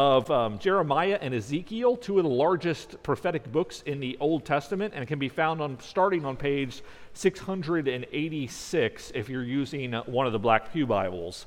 of um, Jeremiah and Ezekiel, two of the largest prophetic books in the Old Testament, and can be found on starting on page 686 if you're using one of the Black Pew Bibles.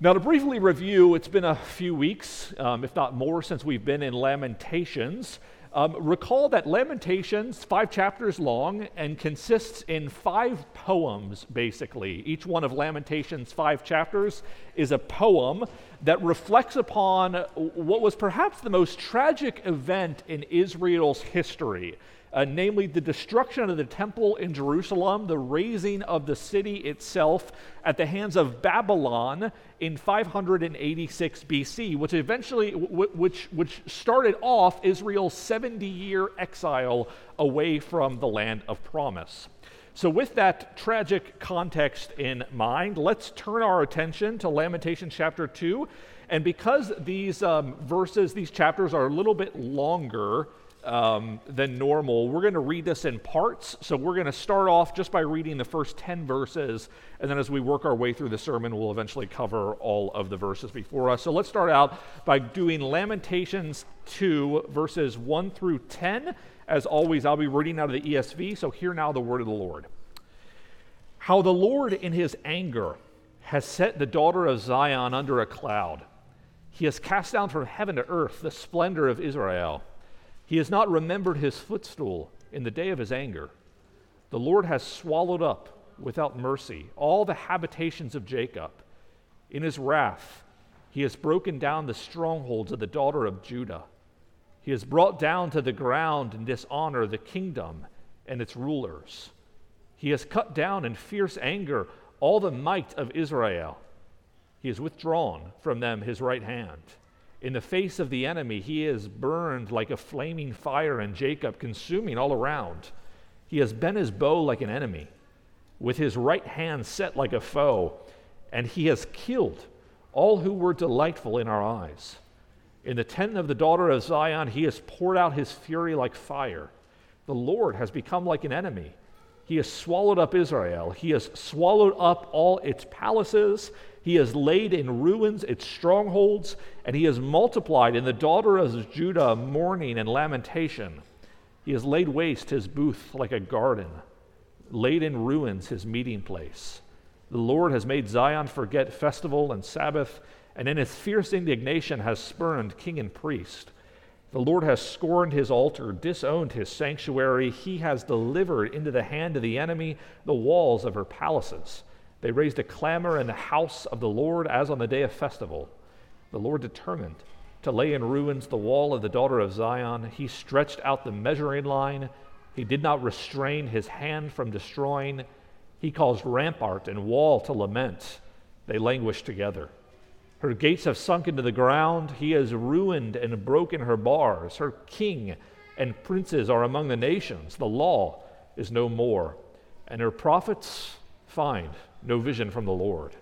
Now, to briefly review, it's been a few weeks, um, if not more, since we've been in Lamentations. Um, recall that Lamentations, five chapters long, and consists in five poems, basically. Each one of Lamentations' five chapters is a poem that reflects upon what was perhaps the most tragic event in Israel's history uh, namely the destruction of the temple in Jerusalem, the razing of the city itself at the hands of Babylon in 586 BC, which eventually, which, which started off Israel's 70 year exile away from the land of promise. So, with that tragic context in mind, let's turn our attention to Lamentation chapter 2. And because these um, verses, these chapters are a little bit longer um, than normal. We're going to read this in parts. So we're going to start off just by reading the first 10 verses. And then as we work our way through the sermon, we'll eventually cover all of the verses before us. So let's start out by doing Lamentations 2, verses 1 through 10. As always, I'll be reading out of the ESV. So hear now the word of the Lord. How the Lord, in his anger, has set the daughter of Zion under a cloud. He has cast down from heaven to earth the splendor of Israel. He has not remembered his footstool in the day of his anger. The Lord has swallowed up without mercy all the habitations of Jacob. In his wrath, he has broken down the strongholds of the daughter of Judah. He has brought down to the ground in dishonor the kingdom and its rulers. He has cut down in fierce anger all the might of Israel. He has withdrawn from them his right hand. In the face of the enemy, he is burned like a flaming fire and Jacob, consuming all around. He has bent his bow like an enemy, with his right hand set like a foe, and he has killed all who were delightful in our eyes. In the tent of the daughter of Zion, he has poured out his fury like fire. The Lord has become like an enemy. He has swallowed up Israel. He has swallowed up all its palaces. He has laid in ruins its strongholds, and he has multiplied in the daughter of Judah mourning and lamentation. He has laid waste his booth like a garden, laid in ruins his meeting place. The Lord has made Zion forget festival and Sabbath, and in his fierce indignation has spurned king and priest. The Lord has scorned his altar, disowned his sanctuary. He has delivered into the hand of the enemy the walls of her palaces. They raised a clamor in the house of the Lord as on the day of festival. The Lord determined to lay in ruins the wall of the daughter of Zion. He stretched out the measuring line. He did not restrain his hand from destroying. He caused rampart and wall to lament. They languished together. Her gates have sunk into the ground. He has ruined and broken her bars. Her king and princes are among the nations. The law is no more. And her prophets find no vision from the Lord.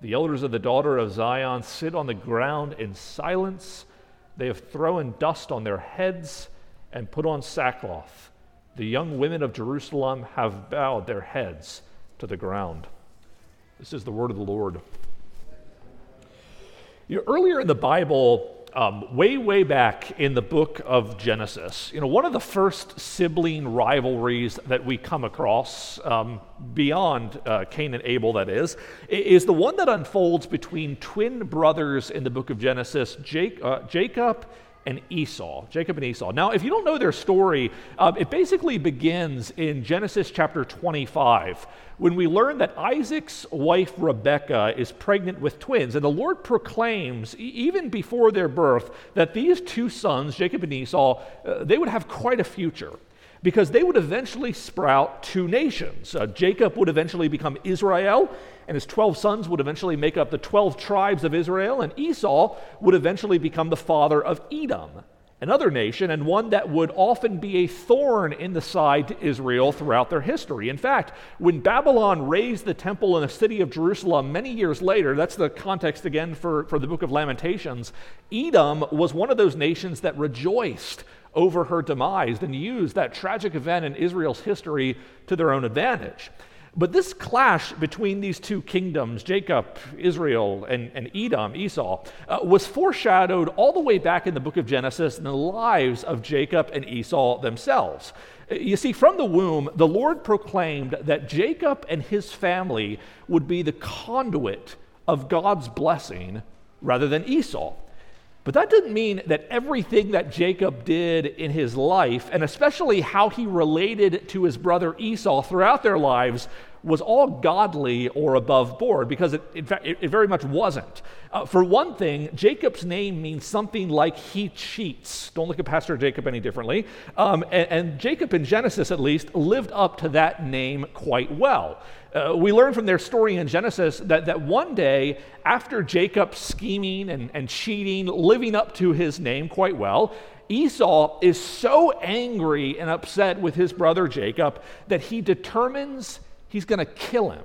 The elders of the daughter of Zion sit on the ground in silence. They have thrown dust on their heads and put on sackcloth. The young women of Jerusalem have bowed their heads to the ground. This is the word of the Lord. You know, earlier in the Bible, um, way, way back in the book of Genesis, you know, one of the first sibling rivalries that we come across, um, beyond uh, Cain and Abel, that is, is the one that unfolds between twin brothers in the book of Genesis, Jake, uh, Jacob and Esau. Jacob and Esau. Now, if you don't know their story, um, it basically begins in Genesis chapter 25 when we learn that Isaac's wife Rebekah is pregnant with twins. And the Lord proclaims, e- even before their birth, that these two sons, Jacob and Esau, uh, they would have quite a future because they would eventually sprout two nations. Uh, Jacob would eventually become Israel, and his 12 sons would eventually make up the 12 tribes of Israel, and Esau would eventually become the father of Edom, another nation, and one that would often be a thorn in the side to Israel throughout their history. In fact, when Babylon razed the temple in the city of Jerusalem many years later, that's the context again for, for the book of Lamentations, Edom was one of those nations that rejoiced over her demise and used that tragic event in Israel's history to their own advantage. But this clash between these two kingdoms, Jacob, Israel, and, and Edom, Esau, uh, was foreshadowed all the way back in the book of Genesis in the lives of Jacob and Esau themselves. Uh, you see, from the womb, the Lord proclaimed that Jacob and his family would be the conduit of God's blessing rather than Esau. But that didn't mean that everything that Jacob did in his life, and especially how he related to his brother Esau throughout their lives, was all godly or above board, because it, in fact, it, it very much wasn't. Uh, for one thing, Jacob's name means something like he cheats. Don't look at Pastor Jacob any differently. Um, and, and Jacob, in Genesis at least, lived up to that name quite well. Uh, we learn from their story in Genesis that, that one day, after Jacob scheming and, and cheating, living up to his name quite well, Esau is so angry and upset with his brother Jacob that he determines he's going to kill him.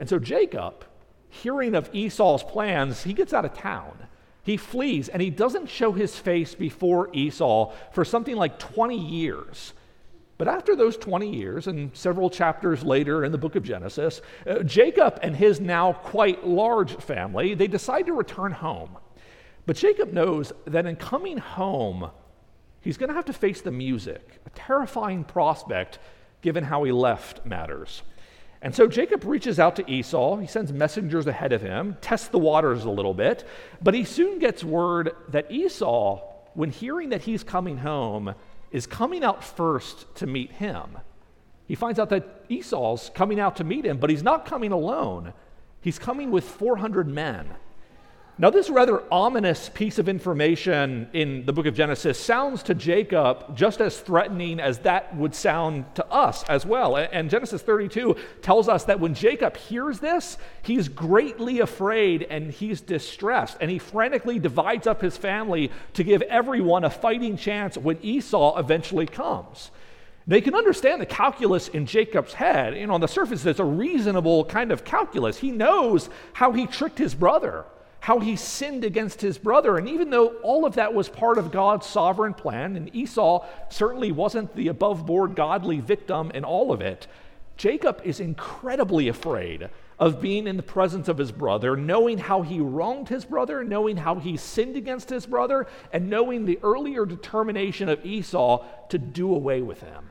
And so Jacob, hearing of Esau's plans, he gets out of town. He flees and he doesn't show his face before Esau for something like 20 years. But after those 20 years, and several chapters later in the book of Genesis, uh, Jacob and his now quite large family, they decide to return home. But Jacob knows that in coming home, he's going to have to face the music, a terrifying prospect given how he left matters. And so Jacob reaches out to Esau. He sends messengers ahead of him, tests the waters a little bit, but he soon gets word that Esau, when hearing that he's coming home, is coming out first to meet him. He finds out that Esau's coming out to meet him, but he's not coming alone. He's coming with 400 men. Now, this rather ominous piece of information in the book of Genesis sounds to Jacob just as threatening as that would sound to us as well. And Genesis 32 tells us that when Jacob hears this, he's greatly afraid and he's distressed. And he frantically divides up his family to give everyone a fighting chance when Esau eventually comes. They can understand the calculus in Jacob's head. Know, on the surface, it's a reasonable kind of calculus. He knows how he tricked his brother how he sinned against his brother. And even though all of that was part of God's sovereign plan, and Esau certainly wasn't the above board godly victim in all of it, Jacob is incredibly afraid of being in the presence of his brother, knowing how he wronged his brother, knowing how he sinned against his brother, and knowing the earlier determination of Esau to do away with him.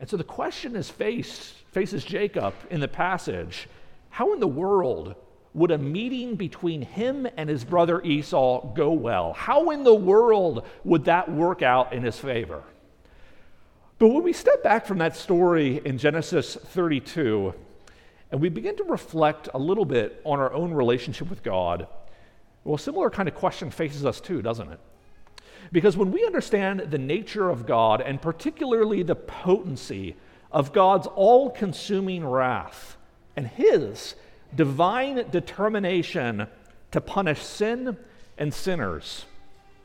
And so the question is faced, faces Jacob in the passage how in the world would a meeting between him and his brother Esau go well? How in the world would that work out in his favor? But when we step back from that story in Genesis 32 and we begin to reflect a little bit on our own relationship with God, well, a similar kind of question faces us too, doesn't it? Because when we understand the nature of God, and particularly the potency of God's all consuming wrath and His divine determination to punish sin and sinners.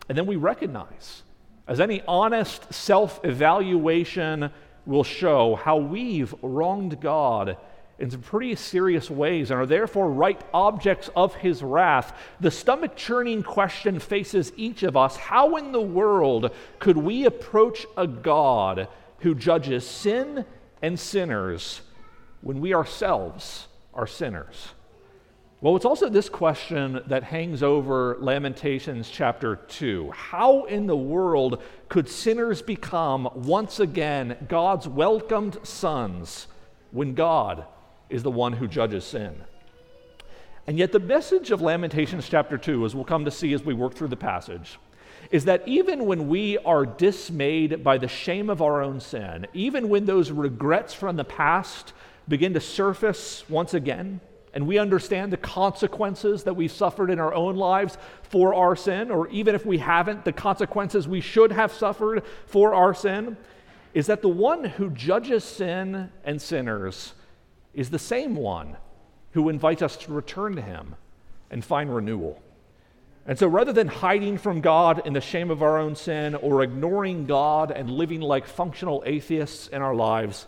And then we recognize, as any honest self evaluation will show, how we've wronged God in some pretty serious ways and are therefore right objects of his wrath. The stomach churning question faces each of us how in the world could we approach a God who judges sin and sinners when we ourselves are sinners? Well, it's also this question that hangs over Lamentations chapter 2. How in the world could sinners become once again God's welcomed sons when God is the one who judges sin? And yet, the message of Lamentations chapter 2, as we'll come to see as we work through the passage, is that even when we are dismayed by the shame of our own sin, even when those regrets from the past begin to surface once again, and we understand the consequences that we've suffered in our own lives for our sin, or even if we haven't, the consequences we should have suffered for our sin, is that the one who judges sin and sinners is the same one who invites us to return to him and find renewal. And so rather than hiding from God in the shame of our own sin or ignoring God and living like functional atheists in our lives,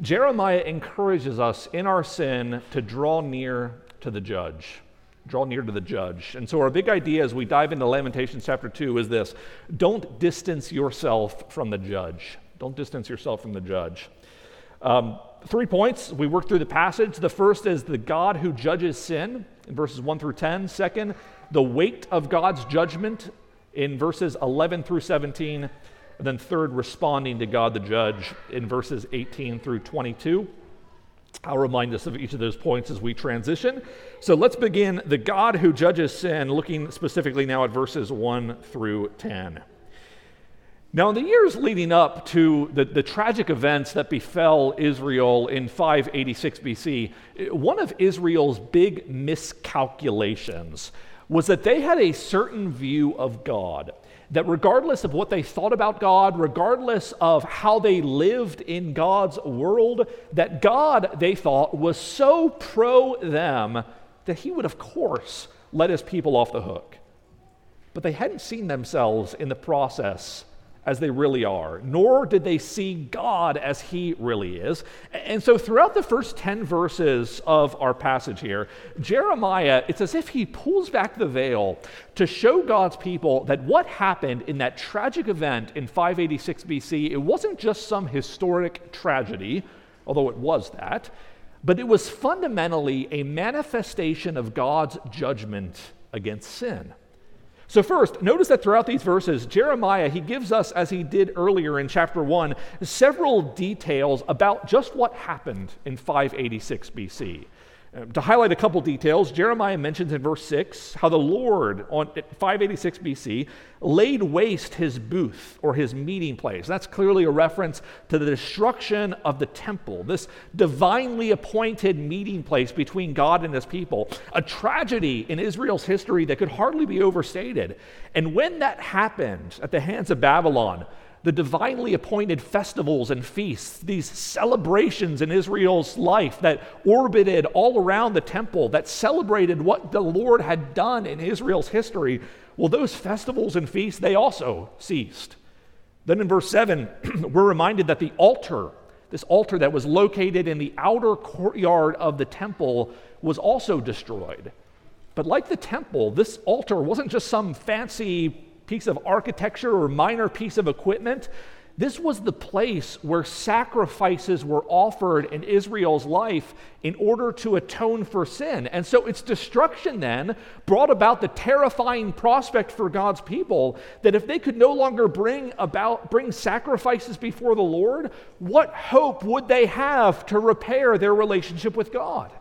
Jeremiah encourages us in our sin to draw near to the judge. Draw near to the judge. And so, our big idea as we dive into Lamentations chapter 2 is this don't distance yourself from the judge. Don't distance yourself from the judge. Um, three points. We work through the passage. The first is the God who judges sin in verses 1 through 10. Second, the weight of God's judgment in verses 11 through 17. And then third, responding to God the judge in verses 18 through 22. I'll remind us of each of those points as we transition. So let's begin the God who judges sin, looking specifically now at verses 1 through 10. Now, in the years leading up to the, the tragic events that befell Israel in 586 BC, one of Israel's big miscalculations was that they had a certain view of God. That regardless of what they thought about God, regardless of how they lived in God's world, that God, they thought, was so pro them that he would, of course, let his people off the hook. But they hadn't seen themselves in the process as they really are, nor did they see God as He really is. And so, throughout the first 10 verses of our passage here, Jeremiah, it's as if he pulls back the veil to show God's people that what happened in that tragic event in 586 BC, it wasn't just some historic tragedy, although it was that, but it was fundamentally a manifestation of God's judgment against sin. So, first, notice that throughout these verses, Jeremiah, he gives us, as he did earlier in chapter 1, several details about just what happened in 586 BC. Um, to highlight a couple details, Jeremiah mentions in verse 6 how the Lord on 586 BC laid waste his booth or his meeting place. That's clearly a reference to the destruction of the temple, this divinely appointed meeting place between God and his people, a tragedy in Israel's history that could hardly be overstated. And when that happened at the hands of Babylon, the divinely appointed festivals and feasts, these celebrations in Israel's life that orbited all around the temple, that celebrated what the Lord had done in Israel's history, well, those festivals and feasts, they also ceased. Then in verse 7, we're reminded that the altar, this altar that was located in the outer courtyard of the temple, was also destroyed. But like the temple, this altar wasn't just some fancy piece of architecture or minor piece of equipment. This was the place where sacrifices were offered in Israel's life in order to atone for sin. And so its destruction then brought about the terrifying prospect for God's people that if they could no longer bring about bring sacrifices before the Lord, what hope would they have to repair their relationship with God?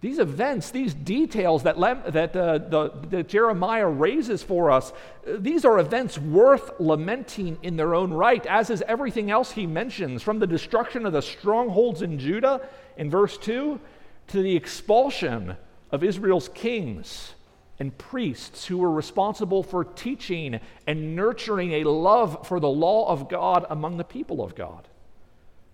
These events, these details that, that, uh, the, that Jeremiah raises for us, these are events worth lamenting in their own right, as is everything else he mentions, from the destruction of the strongholds in Judah in verse 2 to the expulsion of Israel's kings and priests who were responsible for teaching and nurturing a love for the law of God among the people of God.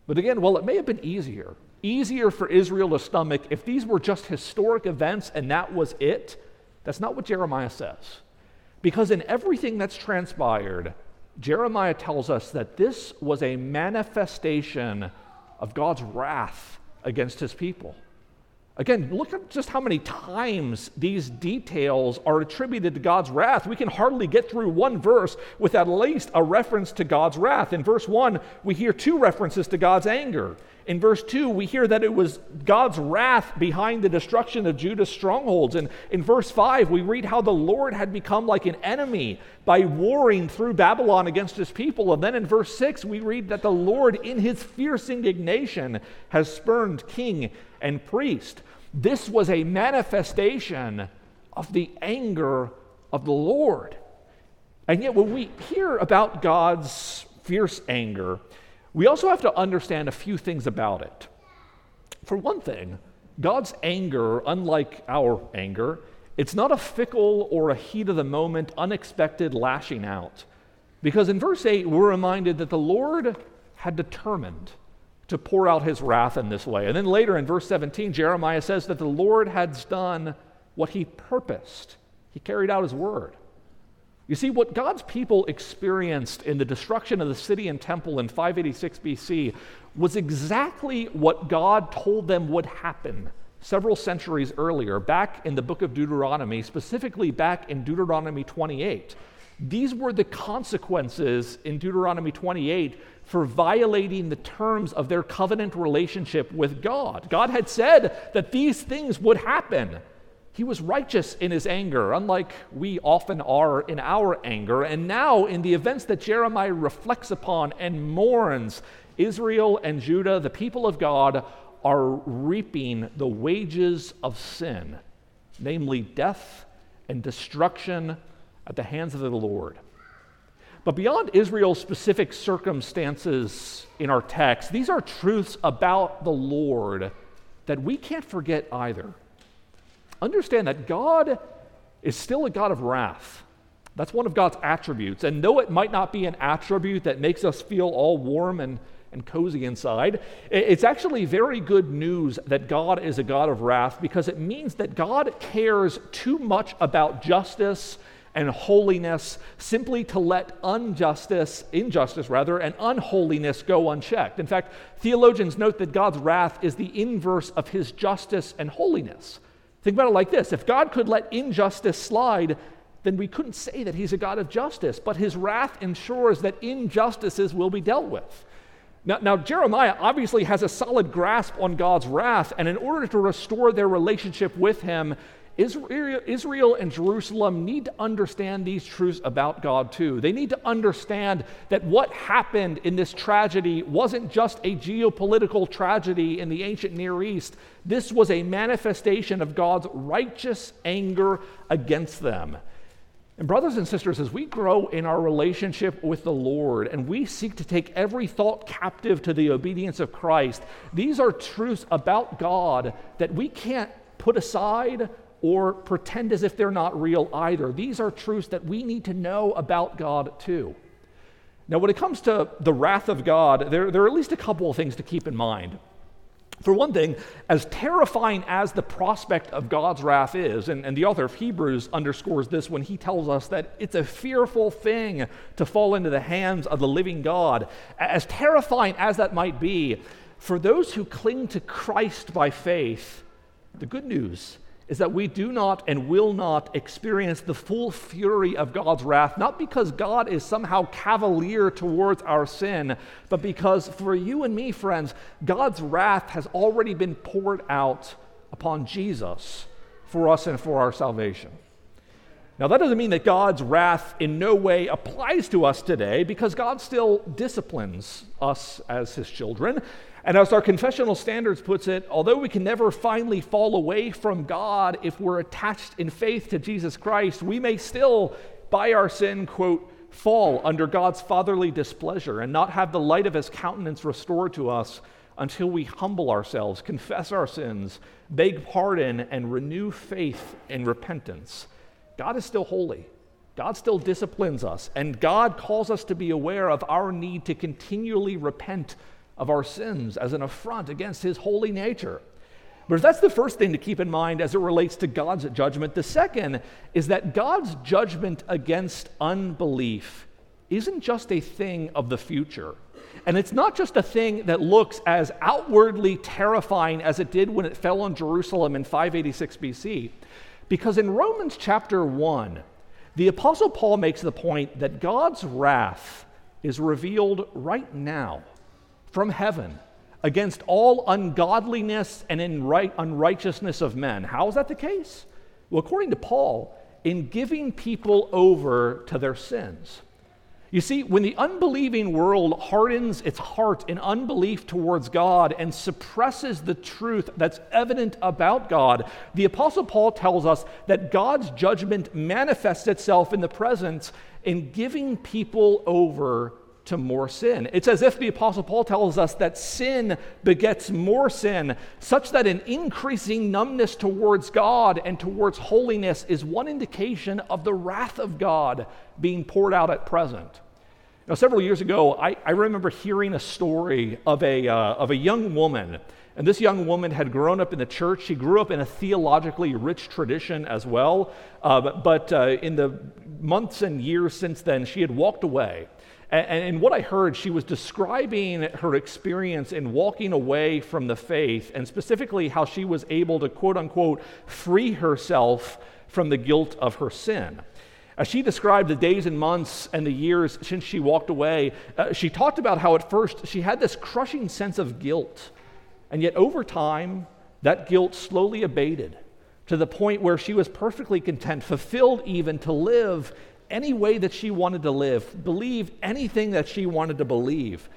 But again, well, it may have been easier easier for Israel to stomach if these were just historic events and that was it. That's not what Jeremiah says. Because in everything that's transpired, Jeremiah tells us that this was a manifestation of God's wrath against his people. Again, look at just how many times these details are attributed to God's wrath. We can hardly get through one verse with at least a reference to God's wrath. In verse 1, we hear two references to God's anger. In verse 2, we hear that it was God's wrath behind the destruction of Judah's strongholds. And in verse 5, we read how the Lord had become like an enemy by warring through Babylon against his people. And then in verse 6, we read that the Lord, in his fierce indignation, has spurned king and priest. This was a manifestation of the anger of the Lord. And yet, when we hear about God's fierce anger, we also have to understand a few things about it. For one thing, God's anger, unlike our anger, it's not a fickle or a heat of the moment, unexpected lashing out. Because in verse 8, we're reminded that the Lord had determined to pour out his wrath in this way. And then later in verse 17, Jeremiah says that the Lord has done what he purposed, he carried out his word. You see, what God's people experienced in the destruction of the city and temple in 586 BC was exactly what God told them would happen several centuries earlier, back in the book of Deuteronomy, specifically back in Deuteronomy 28. These were the consequences in Deuteronomy 28 for violating the terms of their covenant relationship with God. God had said that these things would happen. He was righteous in his anger, unlike we often are in our anger. And now, in the events that Jeremiah reflects upon and mourns, Israel and Judah, the people of God, are reaping the wages of sin, namely death and destruction at the hands of the Lord. But beyond Israel's specific circumstances in our text, these are truths about the Lord that we can't forget either understand that God is still a God of wrath. That's one of God's attributes. And though it might not be an attribute that makes us feel all warm and, and cozy inside, it's actually very good news that God is a God of wrath because it means that God cares too much about justice and holiness simply to let injustice, injustice rather, and unholiness go unchecked. In fact, theologians note that God's wrath is the inverse of his justice and holiness. Think about it like this if God could let injustice slide, then we couldn't say that he's a God of justice. But his wrath ensures that injustices will be dealt with. Now, now, Jeremiah obviously has a solid grasp on God's wrath, and in order to restore their relationship with him, Israel, and Jerusalem need to understand these truths about God too. They need to understand that what happened in this tragedy wasn't just a geopolitical tragedy in the ancient Near East. This was a manifestation of God's righteous anger against them. And, brothers and sisters, as we grow in our relationship with the Lord and we seek to take every thought captive to the obedience of Christ, these are truths about God that we can't put aside or pretend as if they're not real either. These are truths that we need to know about God too. Now, when it comes to the wrath of God, there, there are at least a couple of things to keep in mind. For one thing, as terrifying as the prospect of God's wrath is, and, and, the author of Hebrews underscores this when he tells us that it's a fearful thing to fall into the hands of the living God, as terrifying as that might be, for those who cling to Christ by faith, the good news is that we do not and will not experience the full fury of God's wrath, not because God is somehow cavalier towards our sin, but because for you and me, friends, God's wrath has already been poured out upon Jesus for us and for our salvation. Now, that doesn't mean that God's wrath in no way applies to us today, because God still disciplines us as his children. And as our confessional standards puts it, although we can never finally fall away from God if we're attached in faith to Jesus Christ, we may still, by our sin, quote, fall under God's fatherly displeasure and not have the light of his countenance restored to us until we humble ourselves, confess our sins, beg pardon, and renew faith in repentance. God is still holy. God still disciplines us, and God calls us to be aware of our need to continually repent of our sins as an affront against his holy nature. But that's the first thing to keep in mind as it relates to God's judgment. The second is that God's judgment against unbelief isn't just a thing of the future. And it's not just a thing that looks as outwardly terrifying as it did when it fell on Jerusalem in 586 BC. Because in Romans chapter 1, the Apostle Paul makes the point that God's wrath is revealed right now from heaven against all ungodliness and unrighteousness of men. How is that the case? Well, according to Paul, in giving people over to their sins. You see, when the unbelieving world hardens its heart in unbelief towards God and suppresses the truth that's evident about God, the Apostle Paul tells us that God's judgment manifests itself in the presence in giving people over to more sin. It's as if the Apostle Paul tells us that sin begets more sin, such that an increasing numbness towards God and towards holiness is one indication of the wrath of God being poured out at present. Now, several years ago, I, I remember hearing a story of a, uh, of a young woman. And this young woman had grown up in the church. She grew up in a theologically rich tradition as well. Uh, but, uh, in the months and years since then, she had walked away. And, and what I heard, she was describing her experience in walking away from the faith, and specifically how she was able to, quote unquote, free herself from the guilt of her sin. As she described the days and months and the years since she walked away, uh, she talked about how at first she had this crushing sense of guilt. And yet over time, that guilt slowly abated to the point where she was perfectly content, fulfilled even to live any way that she wanted to live, believe anything that she wanted to believe.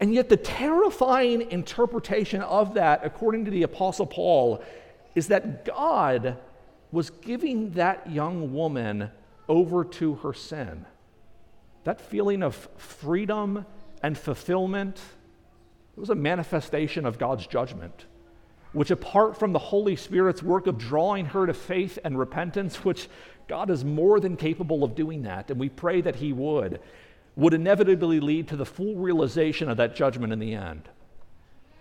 And yet, the terrifying interpretation of that, according to the Apostle Paul, is that God was giving that young woman over to her sin. That feeling of freedom and fulfillment it was a manifestation of God's judgment, which, apart from the Holy Spirit's work of drawing her to faith and repentance, which God is more than capable of doing that, and we pray that He would, would inevitably lead to the full realization of that judgment in the end.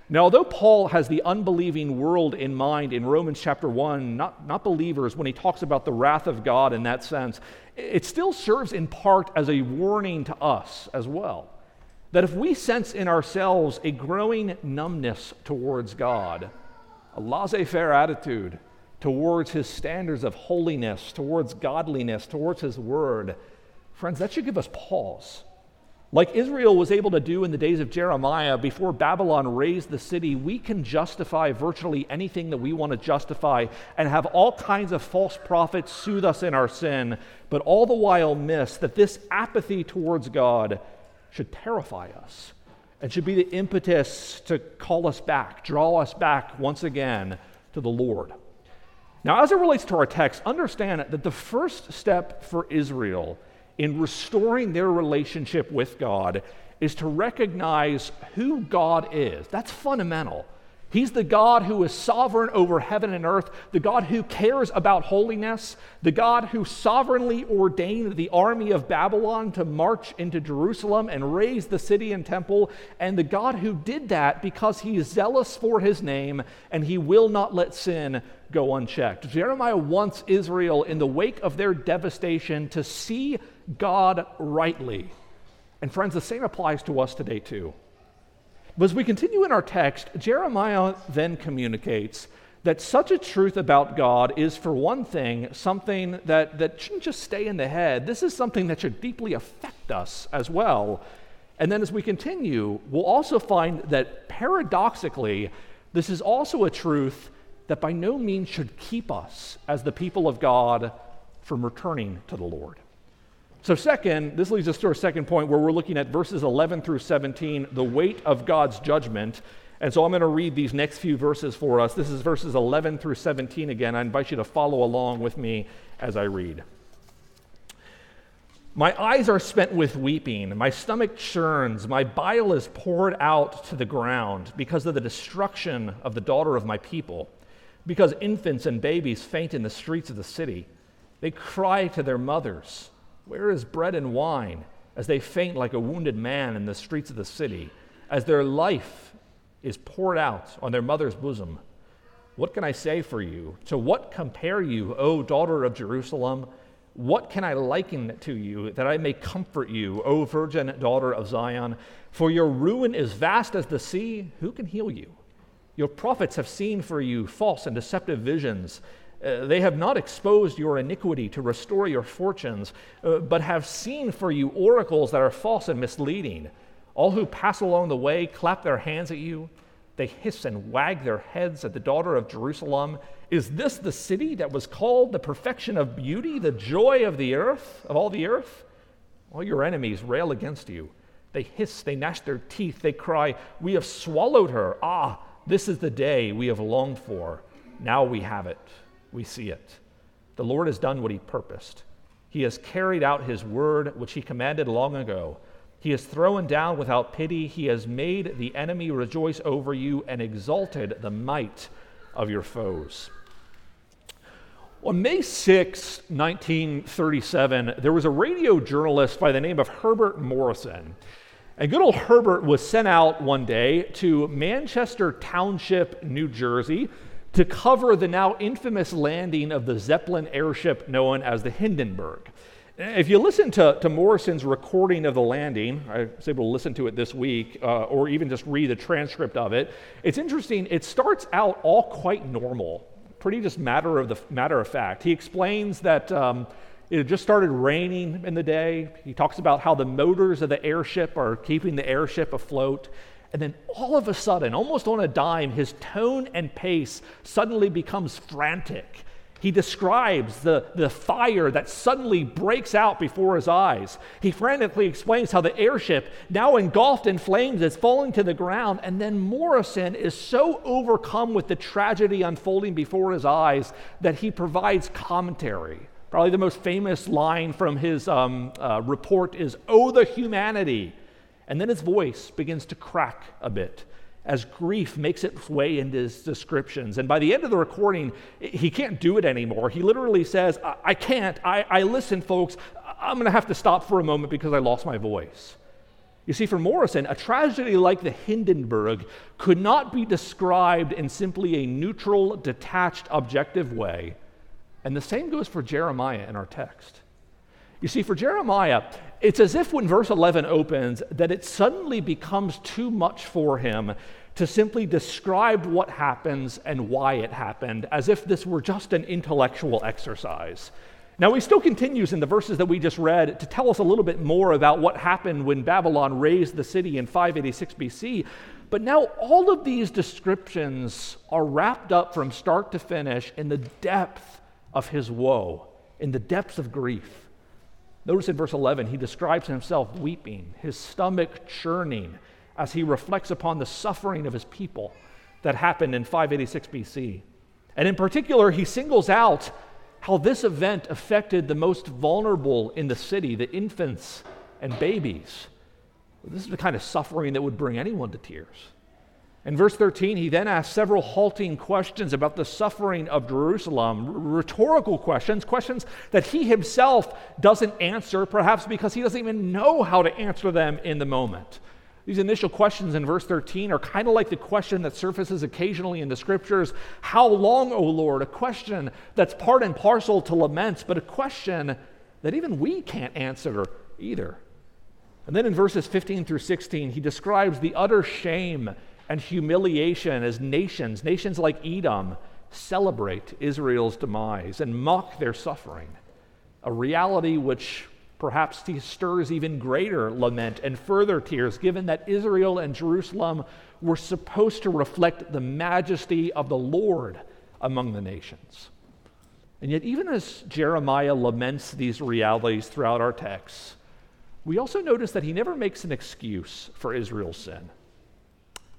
Now, although Paul has the unbelieving world in mind in Romans chapter 1, not, not believers, when he talks about the wrath of God in that sense, it still serves in part as a warning to us as well. That if we sense in ourselves a growing numbness towards God, a laissez faire attitude towards his standards of holiness, towards godliness, towards his word, friends, that should give us pause. Like Israel was able to do in the days of Jeremiah before Babylon razed the city, we can justify virtually anything that we want to justify and have all kinds of false prophets soothe us in our sin, but all the while miss that this apathy towards God should terrify us and should be the impetus to call us back, draw us back once again to the Lord. Now, as it relates to our text, understand that the first step for Israel in restoring their relationship with God is to recognize who God is. That's fundamental. He's the God who is sovereign over heaven and earth, the God who cares about holiness, the God who sovereignly ordained the army of Babylon to march into Jerusalem and raze the city and temple, and the God who did that because he is zealous for his name and he will not let sin go unchecked. Jeremiah wants Israel, in the wake of their devastation, to see God rightly. And friends, the same applies to us today, too. But as we continue in our text, Jeremiah then communicates that such a truth about God is, for one thing, something that, that shouldn't just stay in the head. This is something that should deeply affect us as well. And then as we continue, we'll also find that paradoxically, this is also a truth that by no means should keep us as the people of God from returning to the Lord. So, second, this leads us to our second point where we're looking at verses 11 through 17, the weight of God's judgment. And so I'm going to read these next few verses for us. This is verses 11 through 17 again. I invite you to follow along with me as I read. My eyes are spent with weeping, my stomach churns, my bile is poured out to the ground because of the destruction of the daughter of my people, because infants and babies faint in the streets of the city. They cry to their mothers. Where is bread and wine? As they faint like a wounded man in the streets of the city, as their life is poured out on their mother's bosom. What can I say for you? To what compare you, O daughter of Jerusalem? What can I liken to you that I may comfort you, O virgin daughter of Zion? For your ruin is vast as the sea. Who can heal you? Your prophets have seen for you false and deceptive visions. Uh, they have not exposed your iniquity to restore your fortunes, uh, but have seen for you oracles that are false and misleading. All who pass along the way clap their hands at you. They hiss and wag their heads at the daughter of Jerusalem. Is this the city that was called the perfection of beauty, the joy of the earth, of all the earth? All your enemies rail against you. They hiss, they gnash their teeth, they cry, We have swallowed her. Ah, this is the day we have longed for. Now we have it we see it. The Lord has done what he purposed. He has carried out his word, which he commanded long ago. He has thrown down without pity. He has made the enemy rejoice over you and exalted the might of your foes. On May 6, 1937, there was a radio journalist by the name of Herbert Morrison. And good old Herbert was sent out one day to Manchester Township, New Jersey, to cover the now infamous landing of the Zeppelin airship known as the Hindenburg. If you listen to, to Morrison's recording of the landing, I was able to listen to it this week, uh, or even just read the transcript of it, it's interesting. It starts out all quite normal, pretty just matter of the matter of fact. He explains that um, It had just started raining in the day. He talks about how the motors of the airship are keeping the airship afloat. And then all of a sudden, almost on a dime, his tone and pace suddenly becomes frantic. He describes the, the fire that suddenly breaks out before his eyes. He frantically explains how the airship, now engulfed in flames, is falling to the ground. And then Morrison is so overcome with the tragedy unfolding before his eyes that he provides commentary. Probably the most famous line from his um, uh, report is, Oh, the humanity! And then his voice begins to crack a bit as grief makes its way into his descriptions. And by the end of the recording, he can't do it anymore. He literally says, I, I can't. I, I listen, folks. I'm going to have to stop for a moment because I lost my voice. You see, for Morrison, a tragedy like the Hindenburg could not be described in simply a neutral, detached, objective way. And the same goes for Jeremiah in our text. You see, for Jeremiah, it's as if when verse 11 opens, that it suddenly becomes too much for him to simply describe what happens and why it happened, as if this were just an intellectual exercise. Now, he still continues in the verses that we just read to tell us a little bit more about what happened when Babylon razed the city in 586 BC. But now all of these descriptions are wrapped up from start to finish in the depth of his woe, in the depths of grief. Notice in verse 11, he describes himself weeping, his stomach churning, as he reflects upon the suffering of his people that happened in 586 BC. And in particular, he singles out how this event affected the most vulnerable in the city, the infants and babies. This is the kind of suffering that would bring anyone to tears. In verse 13, he then asks several halting questions about the suffering of Jerusalem, rhetorical questions, questions that he himself doesn't answer, perhaps because he doesn't even know how to answer them in the moment. These initial questions in verse 13 are kind of like the question that surfaces occasionally in the scriptures How long, O Lord? A question that's part and parcel to laments, but a question that even we can't answer either. And then in verses 15 through 16, he describes the utter shame and humiliation as nations, nations like Edom, celebrate Israel's demise and mock their suffering. A reality which perhaps stirs even greater lament and further tears, given that Israel and Jerusalem were supposed to reflect the majesty of the Lord among the nations. And yet, even as Jeremiah laments these realities throughout our texts, we also notice that he never makes an excuse for Israel's sin.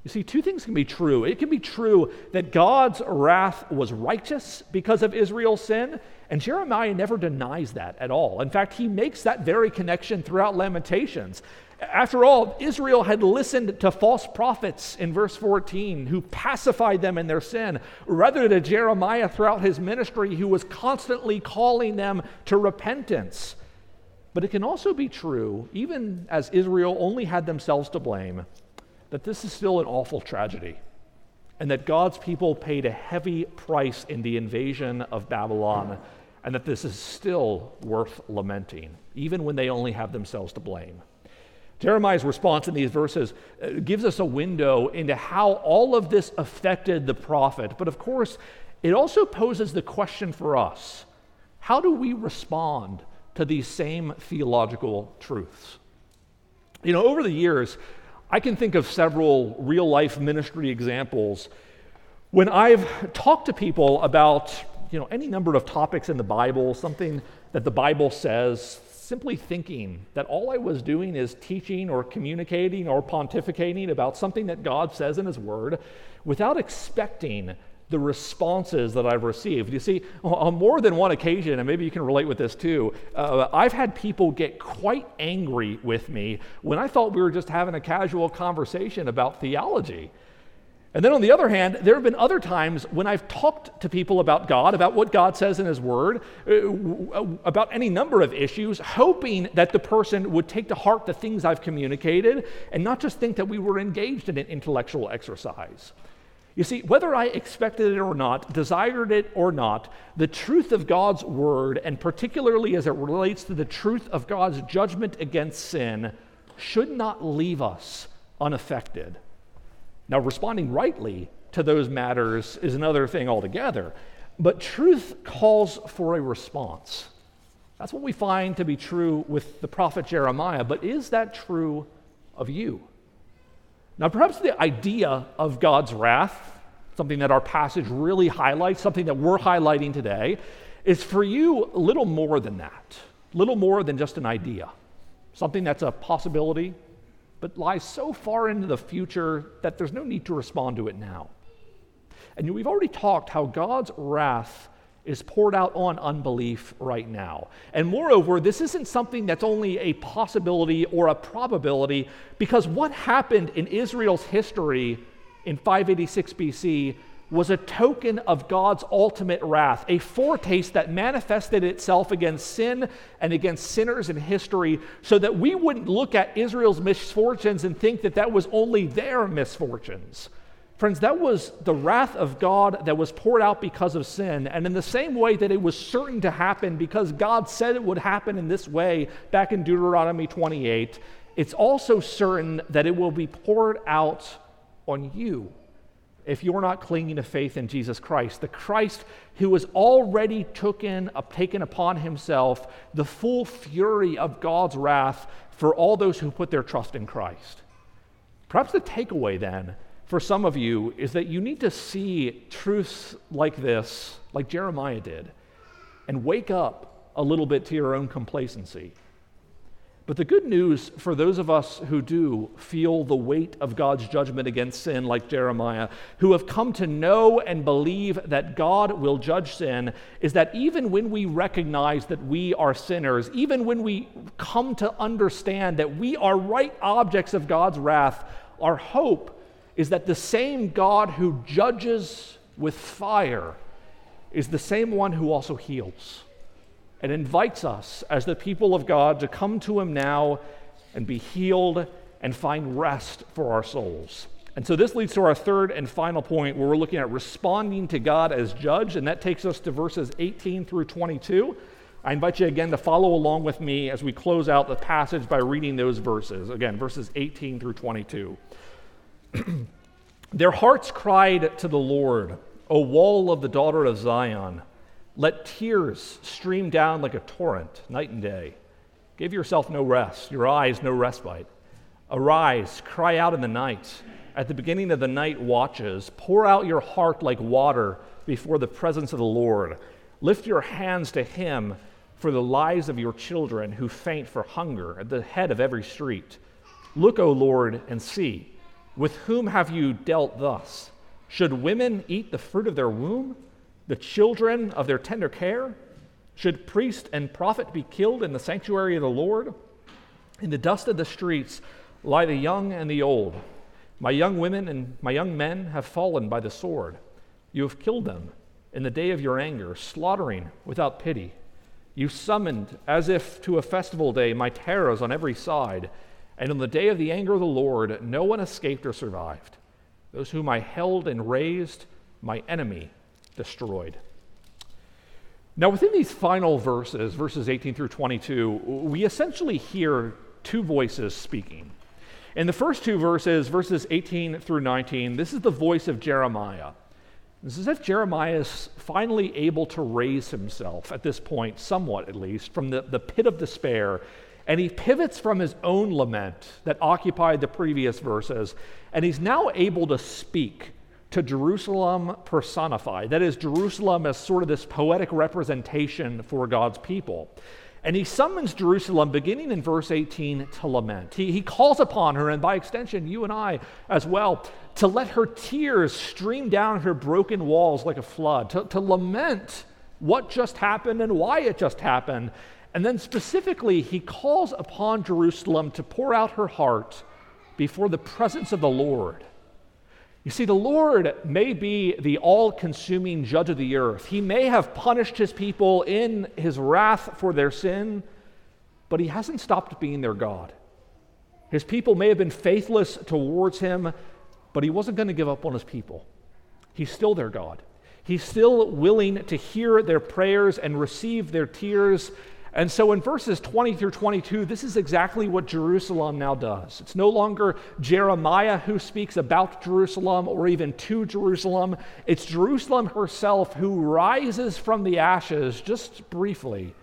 You see, two things can be true. It can be true that God's wrath was righteous because of Israel's sin, and Jeremiah never denies that at all. In fact, he makes that very connection throughout Lamentations. After all, Israel had listened to false prophets in verse 14 who pacified them in their sin, rather to Jeremiah throughout his ministry who was constantly calling them to repentance. But it can also be true, even as Israel only had themselves to blame, that this is still an awful tragedy and that God's people paid a heavy price in the invasion of Babylon, and that this is still worth lamenting, even when they only have themselves to blame. Jeremiah's response in these verses uh, gives us a window into how all of this affected the prophet, but of course, it also poses the question for us how do we respond to these same theological truths? You know, over the years, I can think of several real life ministry examples. When I've talked to people about you know, any number of topics in the Bible, something that the Bible says, simply thinking that all I was doing is teaching or communicating or pontificating about something that God says in His Word without expecting the responses that I've received. You see, on more than one occasion, and maybe you can relate with this too, uh, I've had people get quite angry with me when I thought we were just having a casual conversation about theology. And then on the other hand, there have been other times when I've talked to people about God, about what God says in His Word, uh, about any number of issues, hoping that the person would take to heart the things I've communicated and not just think that we were engaged in an intellectual exercise. You see, whether I expected it or not, desired it or not, the truth of God's word, and particularly as it relates to the truth of God's judgment against sin, should not leave us unaffected. Now, responding rightly to those matters is another thing altogether, but truth calls for a response. That's what we find to be true with the prophet Jeremiah, but is that true of you? Now, perhaps the idea of God's wrath, something that our passage really highlights, something that we're highlighting today, is for you a little more than that, little more than just an idea, something that's a possibility, but lies so far into the future that there's no need to respond to it now. And we've already talked how God's wrath is poured out on unbelief right now. And moreover, this isn't something that's only a possibility or a probability, because what happened in Israel's history in 586 BC was a token of God's ultimate wrath, a foretaste that manifested itself against sin and against sinners in history, so that we wouldn't look at Israel's misfortunes and think that that was only their misfortunes. Friends, that was the wrath of God that was poured out because of sin. And in the same way that it was certain to happen because God said it would happen in this way back in Deuteronomy 28, it's also certain that it will be poured out on you if you're not clinging to faith in Jesus Christ, the Christ who has already taken, taken upon himself the full fury of God's wrath for all those who put their trust in Christ. Perhaps the takeaway then for some of you is that you need to see truths like this, like Jeremiah did, and wake up a little bit to your own complacency. But the good news for those of us who do feel the weight of God's judgment against sin, like Jeremiah, who have come to know and believe that God will judge sin, is that even when we recognize that we are sinners, even when we come to understand that we are right objects of God's wrath, our hope is that the same God who judges with fire is the same one who also heals and invites us as the people of God to come to Him now and be healed and find rest for our souls. And so this leads to our third and final point where we're looking at responding to God as judge, and that takes us to verses 18 through 22. I invite you again to follow along with me as we close out the passage by reading those verses. Again, verses 18 through 22. Their hearts cried to the Lord, O wall of the daughter of Zion. Let tears stream down like a torrent, night and day. Give yourself no rest, your eyes no respite. Arise, cry out in the night. At the beginning of the night watches, pour out your heart like water before the presence of the Lord. Lift your hands to Him for the lives of your children who faint for hunger at the head of every street. Look, O Lord, and see. With whom have you dealt thus? Should women eat the fruit of their womb? the children of their tender care? Should priest and prophet be killed in the sanctuary of the Lord? In the dust of the streets lie the young and the old. My young women and my young men have fallen by the sword. You have killed them in the day of your anger, slaughtering without pity. You summoned, as if to a festival day, my terrors on every side. And on the day of the anger of the Lord, no one escaped or survived. Those whom I held and raised, my enemy destroyed. Now, within these final verses, verses 18 through 22, we essentially hear two voices speaking. In the first two verses, verses 18 through 19, this is the voice of Jeremiah. It's as if Jeremiah is finally able to raise himself at this point, somewhat at least, from the, the pit of despair. And he pivots from his own lament that occupied the previous verses, and he's now able to speak to Jerusalem personified. That is, Jerusalem as sort of this poetic representation for God's people. And he summons Jerusalem, beginning in verse 18, to lament. He, he calls upon her, and by extension, you and I as well, to let her tears stream down her broken walls like a flood, to, to lament what just happened and why it just happened. And then specifically, he calls upon Jerusalem to pour out her heart before the presence of the Lord. You see, the Lord may be the all consuming judge of the earth. He may have punished his people in his wrath for their sin, but he hasn't stopped being their God. His people may have been faithless towards him, but he wasn't going to give up on his people. He's still their God. He's still willing to hear their prayers and receive their tears and so in verses 20 through 22, this is exactly what Jerusalem now does. It's no longer Jeremiah who speaks about Jerusalem or even to Jerusalem. It's Jerusalem herself who rises from the ashes just briefly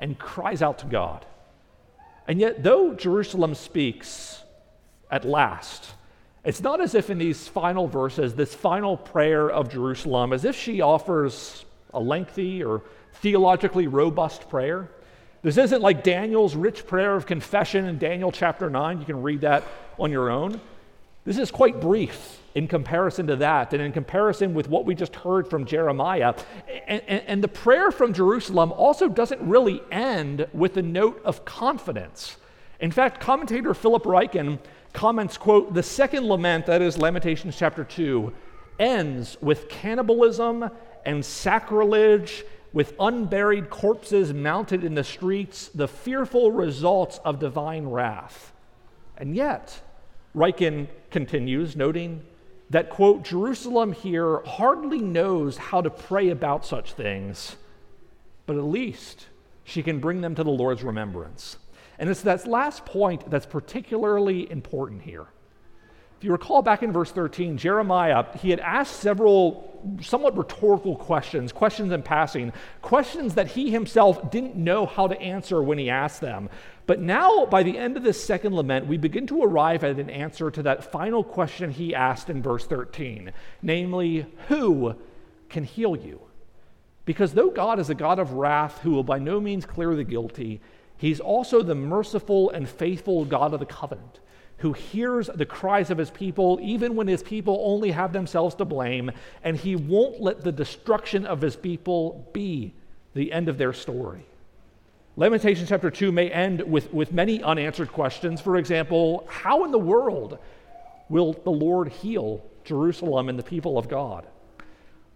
and cries out to God. And yet, though Jerusalem speaks at last, it's not as if in these final verses, this final prayer of Jerusalem, as if she offers a lengthy or theologically robust prayer. This isn't like Daniel's rich prayer of confession in Daniel chapter 9. You can read that on your own. This is quite brief in comparison to that and in comparison with what we just heard from Jeremiah. And, and, and, the prayer from Jerusalem also doesn't really end with a note of confidence. In fact, commentator Philip Ryken comments, quote, the second lament, that is Lamentations chapter 2, ends with cannibalism and sacrilege, with unburied corpses mounted in the streets, the fearful results of divine wrath. And yet, Ryken continues, noting that, quote, Jerusalem here hardly knows how to pray about such things, but at least she can bring them to the Lord's remembrance. And it's that last point that's particularly important here. If you recall back in verse 13, Jeremiah, he had asked several somewhat rhetorical questions, questions in passing, questions that he himself didn't know how to answer when he asked them. But now, by the end of this second lament, we begin to arrive at an answer to that final question he asked in verse 13 namely, who can heal you? Because though God is a God of wrath who will by no means clear the guilty, he's also the merciful and faithful God of the covenant who hears the cries of his people, even when his people only have themselves to blame, and he won't let the destruction of his people be the end of their story. Lamentations chapter 2 may end with, with many unanswered questions. For example, how in the world will the Lord heal Jerusalem and the people of God?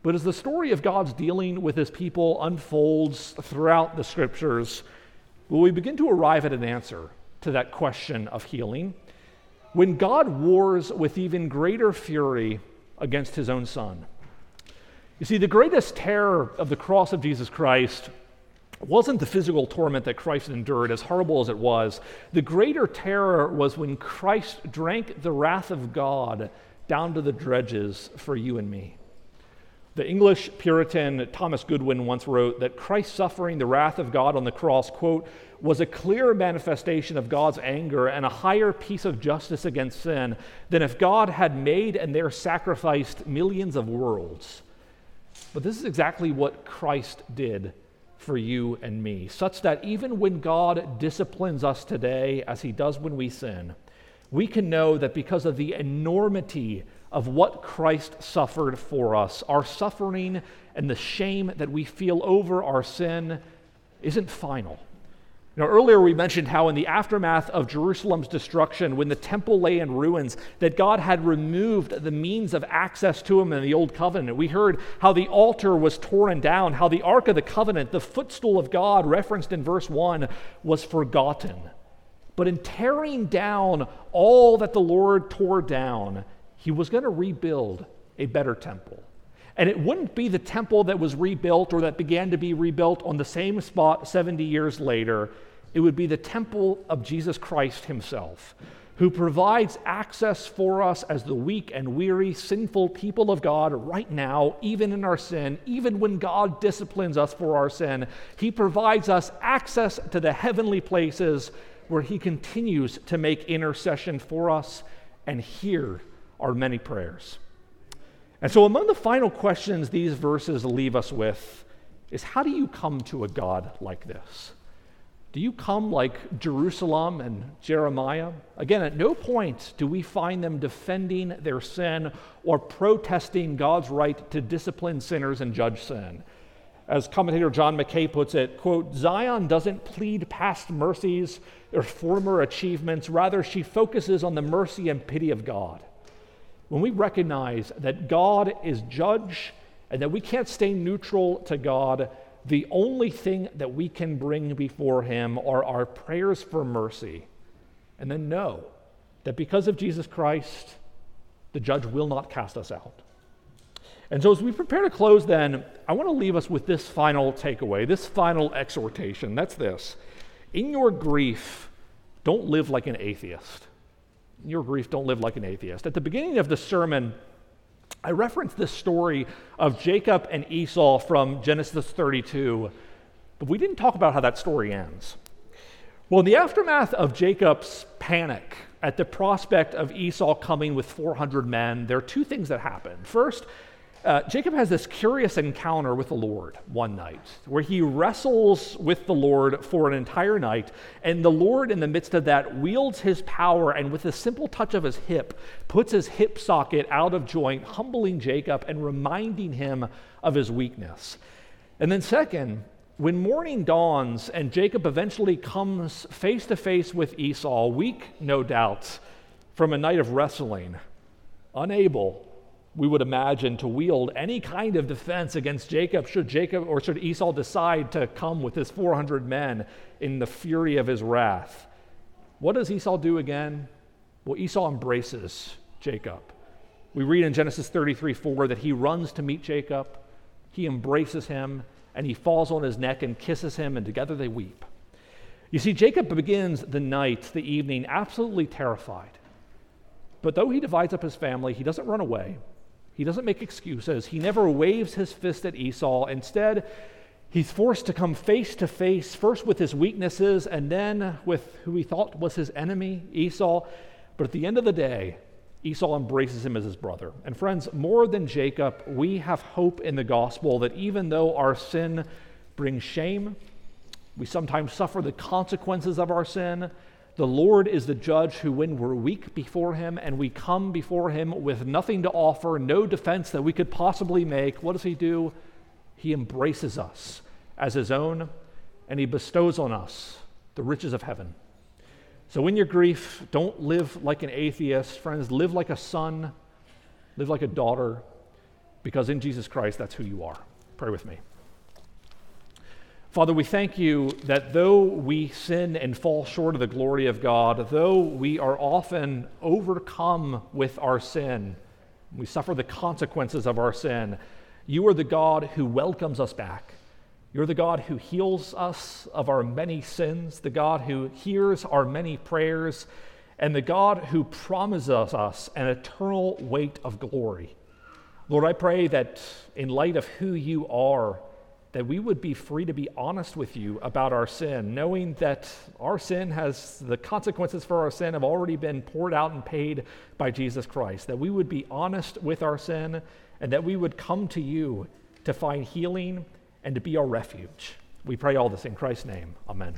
But as the story of God's dealing with his people unfolds throughout the scriptures, will we begin to arrive at an answer to that question of healing? When God wars with even greater fury against his own son. You see, the greatest terror of the cross of Jesus Christ wasn't the physical torment that Christ endured, as horrible as it was. The greater terror was when Christ drank the wrath of God down to the dredges for you and me. The English Puritan Thomas Goodwin once wrote that Christ suffering the wrath of God on the cross, quote, was a clear manifestation of God's anger and a higher piece of justice against sin than if God had made and there sacrificed millions of worlds. But this is exactly what Christ did for you and me, such that even when God disciplines us today, as he does when we sin, we can know that because of the enormity of what Christ suffered for us. Our suffering and the shame that we feel over our sin isn't final. Know, earlier we mentioned how in the aftermath of Jerusalem's destruction, when the temple lay in ruins, that God had removed the means of access to him in the old covenant. We heard how the altar was torn down, how the ark of the covenant, the footstool of God referenced in verse 1, was forgotten. But in tearing down all that the Lord tore down, he was going to rebuild a better temple. And it wouldn't be the temple that was rebuilt or that began to be rebuilt on the same spot 70 years later. It would be the temple of Jesus Christ himself, who provides access for us as the weak and weary, sinful people of God right now, even in our sin, even when God disciplines us for our sin. He provides us access to the heavenly places where He continues to make intercession for us and hear our many prayers. And so, among the final questions these verses leave us with is how do you come to a God like this? Do you come like Jerusalem and Jeremiah? Again, at no point do we find them defending their sin or protesting God's right to discipline sinners and judge sin. As commentator John Mackay puts it, quote, Zion doesn't plead past mercies or former achievements, rather, she focuses on the mercy and pity of God when we recognize that God is judge and that we can't stay neutral to God, the only thing that we can bring before Him are our prayers for mercy. And then know that because of Jesus Christ, the judge will not cast us out. And so, as we prepare to close, then, I want to leave us with this final takeaway, this final exhortation. That's this In your grief, don't live like an atheist your grief, don't live like an atheist. At the beginning of the sermon, I referenced this story of Jacob and Esau from Genesis 32. But we didn't talk about how that story ends. Well, in the aftermath of Jacob's panic at the prospect of Esau coming with 400 men, there are two things that happen. First, uh, Jacob has this curious encounter with the Lord one night where he wrestles with the Lord for an entire night, and the Lord, in the midst of that, wields his power and, with a simple touch of his hip, puts his hip socket out of joint, humbling Jacob and reminding him of his weakness. And then, second, when morning dawns and Jacob eventually comes face to face with Esau, weak, no doubt, from a night of wrestling, unable, we would imagine, to wield any kind of defense against Jacob should Jacob or should Esau decide to come with his 400 men in the fury of his wrath. What does Esau do again? Well, Esau embraces Jacob. We read in Genesis 33 4 that he runs to meet Jacob, he embraces him, and he falls on his neck and kisses him, and together they weep. You see, Jacob begins the night, the evening, absolutely terrified. But though he divides up his family, he doesn't run away. He doesn't make excuses. He never waves his fist at Esau. Instead, he's forced to come face to face, first with his weaknesses and then with who he thought was his enemy, Esau. But at the end of the day, Esau embraces him as his brother. And friends, more than Jacob, we have hope in the gospel that even though our sin brings shame, we sometimes suffer the consequences of our sin. The Lord is the judge who, when we're weak before Him and we come before Him with nothing to offer, no defense that we could possibly make, what does He do? He embraces us as His own and He bestows on us the riches of heaven. So, in your grief, don't live like an atheist. Friends, live like a son, live like a daughter, because in Jesus Christ, that's who you are. Pray with me. Father, we thank you that though we sin and fall short of the glory of God, though we are often overcome with our sin, we suffer the consequences of our sin, you are the God who welcomes us back. You're the God who heals us of our many sins, the God who hears our many prayers, and the God who promises us an eternal weight of glory. Lord, I pray that in light of who you are, that we would be free to be honest with you about our sin, knowing that our sin has the consequences for our sin have already been poured out and paid by Jesus Christ. That we would be honest with our sin and that we would come to you to find healing and to be our refuge. We pray all this in Christ's name. Amen.